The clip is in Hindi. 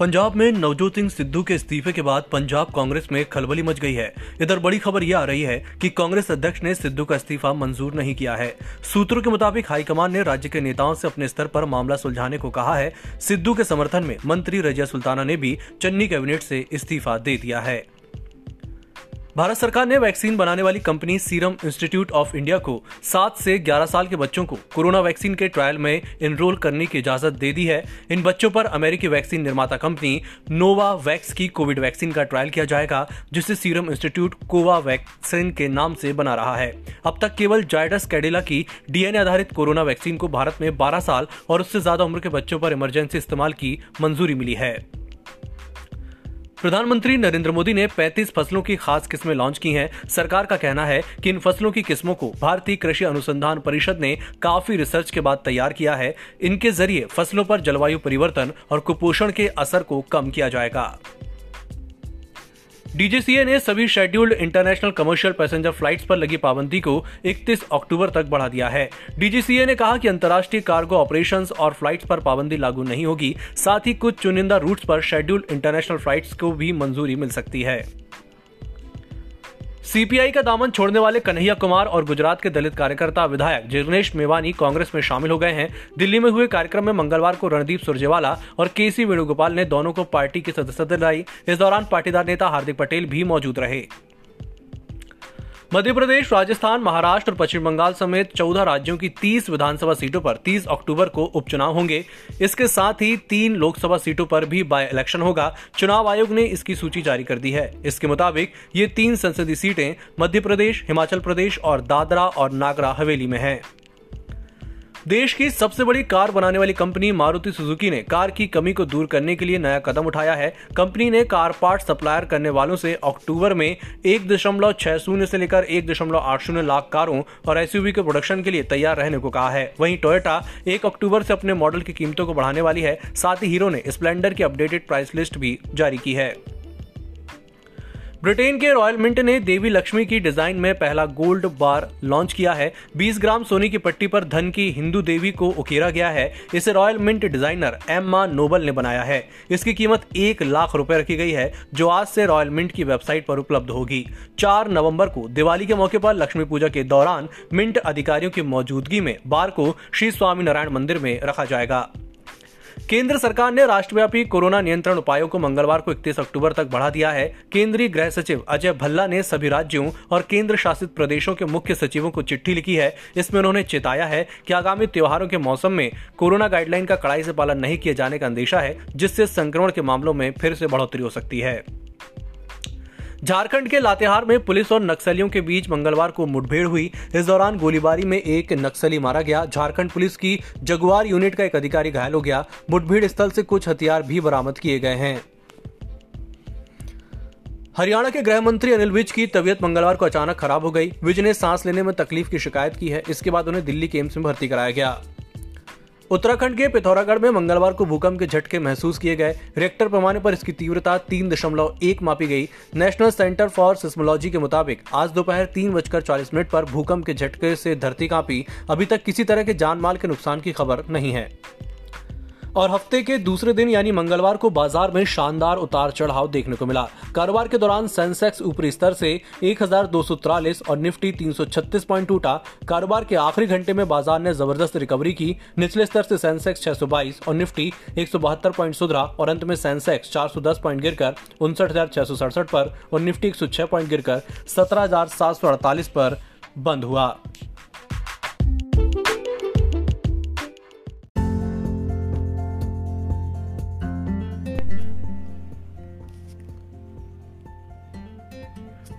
पंजाब में नवजोत सिंह सिद्धू के इस्तीफे के बाद पंजाब कांग्रेस में खलबली मच गई है। इधर बड़ी खबर यह आ रही है कि कांग्रेस अध्यक्ष ने सिद्धू का इस्तीफा मंजूर नहीं किया है। सूत्रों के मुताबिक हाईकमान ने राज्य के नेताओं से अपने स्तर पर मामला सुलझाने को कहा है। सिद्धू के समर्थन में मंत्री रजिया सुल्ताना ने भी चन्नी कैबिनेट से इस्तीफा दे दिया है। भारत सरकार ने वैक्सीन बनाने वाली company serum institute of India को सात से 11 साल के बच्चों को कोरोना वैक्सीन के ट्रायल में इनरोल करने की इजाज़त दे दी है। इन बच्चों पर अमेरिकी वैक्सीन निर्माता कंपनी नोवा वैक्स की कोविड वैक्सीन का ट्रायल किया जाएगा, जिसे सीरम इंस्टीट्यूट कोवा वैक्सीन के नाम से बना रहा है। अब तक केवल जायडस कैडिला की डीएनए आधारित कोरोना वैक्सीन को भारत में बारह साल और उससे ज़्यादा उम्र के बच्चों पर इमरजेंसी इस्तेमाल की मंजूरी मिली है। प्रधानमंत्री नरेंद्र मोदी ने 35 फ़सलों की खास किस्में लॉन्च की हैं। सरकार का कहना है कि इन फ़सलों की किस्मों को भारतीय कृषि अनुसंधान परिषद ने काफ़ी रिसर्च के बाद तैयार किया है। इनके ज़रिए फ़सलों पर जलवायु परिवर्तन और कुपोषण के असर को कम किया जाएगा। डीजीसीए ने सभी scheduled international commercial passenger flights पर लगी पाबंदी को 31 अक्टूबर तक बढ़ा दिया है। डीजीसीए ने कहा कि अंतर्राष्ट्रीय कार्गो ऑपरेशंस और फ्लाइट्स पर पाबंदी लागू नहीं होगी, साथ ही कुछ चुनिंदा रूट्स पर शेड्यूल्ड इंटरनेशनल फ्लाइट्स को भी मंजूरी मिल सकती है। सीपीआई का दामन छोड़ने वाले कन्हैया कुमार और गुजरात के दलित कार्यकर्ता विधायक जिग्नेश मेवानी कांग्रेस में शामिल हो गए हैं। दिल्ली में हुए कार्यक्रम में मंगलवार को रणदीप सुरजेवाला और के सी वेणुगोपाल ने दोनों को पार्टी की सदस्यता दिलाई। इस दौरान पाटीदार नेता हार्दिक पटेल भी मौजूद रहे। मध्य प्रदेश, राजस्थान, महाराष्ट्र और पश्चिम बंगाल समेत चौदह राज्यों की 30 विधानसभा सीटों पर 30 अक्टूबर को उपचुनाव होंगे। इसके साथ ही तीन लोकसभा सीटों पर भी बाय इलेक्शन होगा। चुनाव आयोग ने इसकी सूची जारी कर दी है। इसके मुताबिक ये तीन संसदीय सीटें मध्य प्रदेश, हिमाचल प्रदेश और दादरा और नागरा हवेली में हैं। देश की सबसे बड़ी कार बनाने वाली कंपनी मारुति सुजुकी ने कार की कमी को दूर करने के लिए नया कदम उठाया है। कंपनी ने कार पार्ट सप्लायर करने वालों से अक्टूबर में एक दशमलव छह शून्य से लेकर एक दशमलव आठ शून्य लाख कारों और एसयूवी के प्रोडक्शन के लिए तैयार रहने को कहा है। वहीं टोयोटा एक अक्टूबर से अपने मॉडल की कीमतों को बढ़ाने वाली है। साथ ही हीरो ने स्प्लेंडर की अपडेटेड प्राइस लिस्ट भी जारी की है। ब्रिटेन के रॉयल मिंट ने देवी लक्ष्मी की डिज़ाइन में पहला गोल्ड बार लॉन्च किया है। 20 ग्राम सोने की पट्टी पर धन की हिंदू देवी को उकेरा गया है। इसे Royal Mint designer Emma Noble ने बनाया है। इसकी कीमत एक लाख रुपए रखी गई है, जो आज से रॉयल मिंट की वेबसाइट पर उपलब्ध होगी। चार नवंबर को दिवाली के मौके पर लक्ष्मी पूजा के दौरान मिंट अधिकारियों की मौजूदगी में बार को श्री स्वामी नारायण मंदिर में रखा जाएगा। केंद्र सरकार ने राष्ट्रव्यापी कोरोना नियंत्रण उपायों को मंगलवार को 31 अक्टूबर तक बढ़ा दिया है। केंद्रीय गृह सचिव अजय भल्ला ने सभी राज्यों और केंद्र शासित प्रदेशों के मुख्य सचिवों को चिट्ठी लिखी है। इसमें उन्होंने चेताया है कि आगामी त्योहारों के मौसम में कोरोना गाइडलाइन का कड़ाई से पालन नहीं किए जाने का अंदेशा है, जिससे संक्रमण के मामलों में फिर से बढ़ोतरी हो सकती है। झारखंड के लातेहार में पुलिस और नक्सलियों के बीच मंगलवार को मुठभेड़ हुई। इस दौरान गोलीबारी में एक नक्सली मारा गया। झारखंड पुलिस की जगुआर यूनिट का एक अधिकारी घायल हो गया। मुठभेड़ स्थल से कुछ हथियार भी बरामद किए गए हैं। हरियाणा के गृह मंत्री अनिल विज की तबियत मंगलवार को अचानक खराब हो गई। विज ने सांस लेने में तकलीफ़ की शिकायत की है। इसके बाद उन्हें दिल्ली के एम्स में भर्ती कराया गया। उत्तराखंड के पिथौरागढ़ में मंगलवार को भूकंप के झटके महसूस किए गए। रिएक्टर पैमाने पर इसकी तीव्रता तीन दशमलव एक मापी गई। नेशनल सेंटर फॉर सिस्मोलॉजी के मुताबिक, आज दोपहर तीन बजकर चालीस मिनट पर भूकंप के झटके से धरती कांपी। अभी तक किसी तरह के जान माल के नुकसान की खबर नहीं है। और हफ़्ते के दूसरे दिन, यानी मंगलवार को बाज़ार में शानदार उतार चढ़ाव देखने को मिला। कारोबार के दौरान सेंसेक्स ऊपरी स्तर से एक और निफ्टी 336 पॉइंट टूटा। कारोबार के आखिरी घंटे में बाज़ार ने ज़बरदस्त रिकवरी की। निचले स्तर से सेंसेक्स 622 और निफ्टी एक पॉइंट सुधरा और अंत में सेंसेक्स 410 पॉइंट गिरकर उनसठ पर और निफ्टी एक पॉइंट गिरकर सत्रह पर बंद हुआ।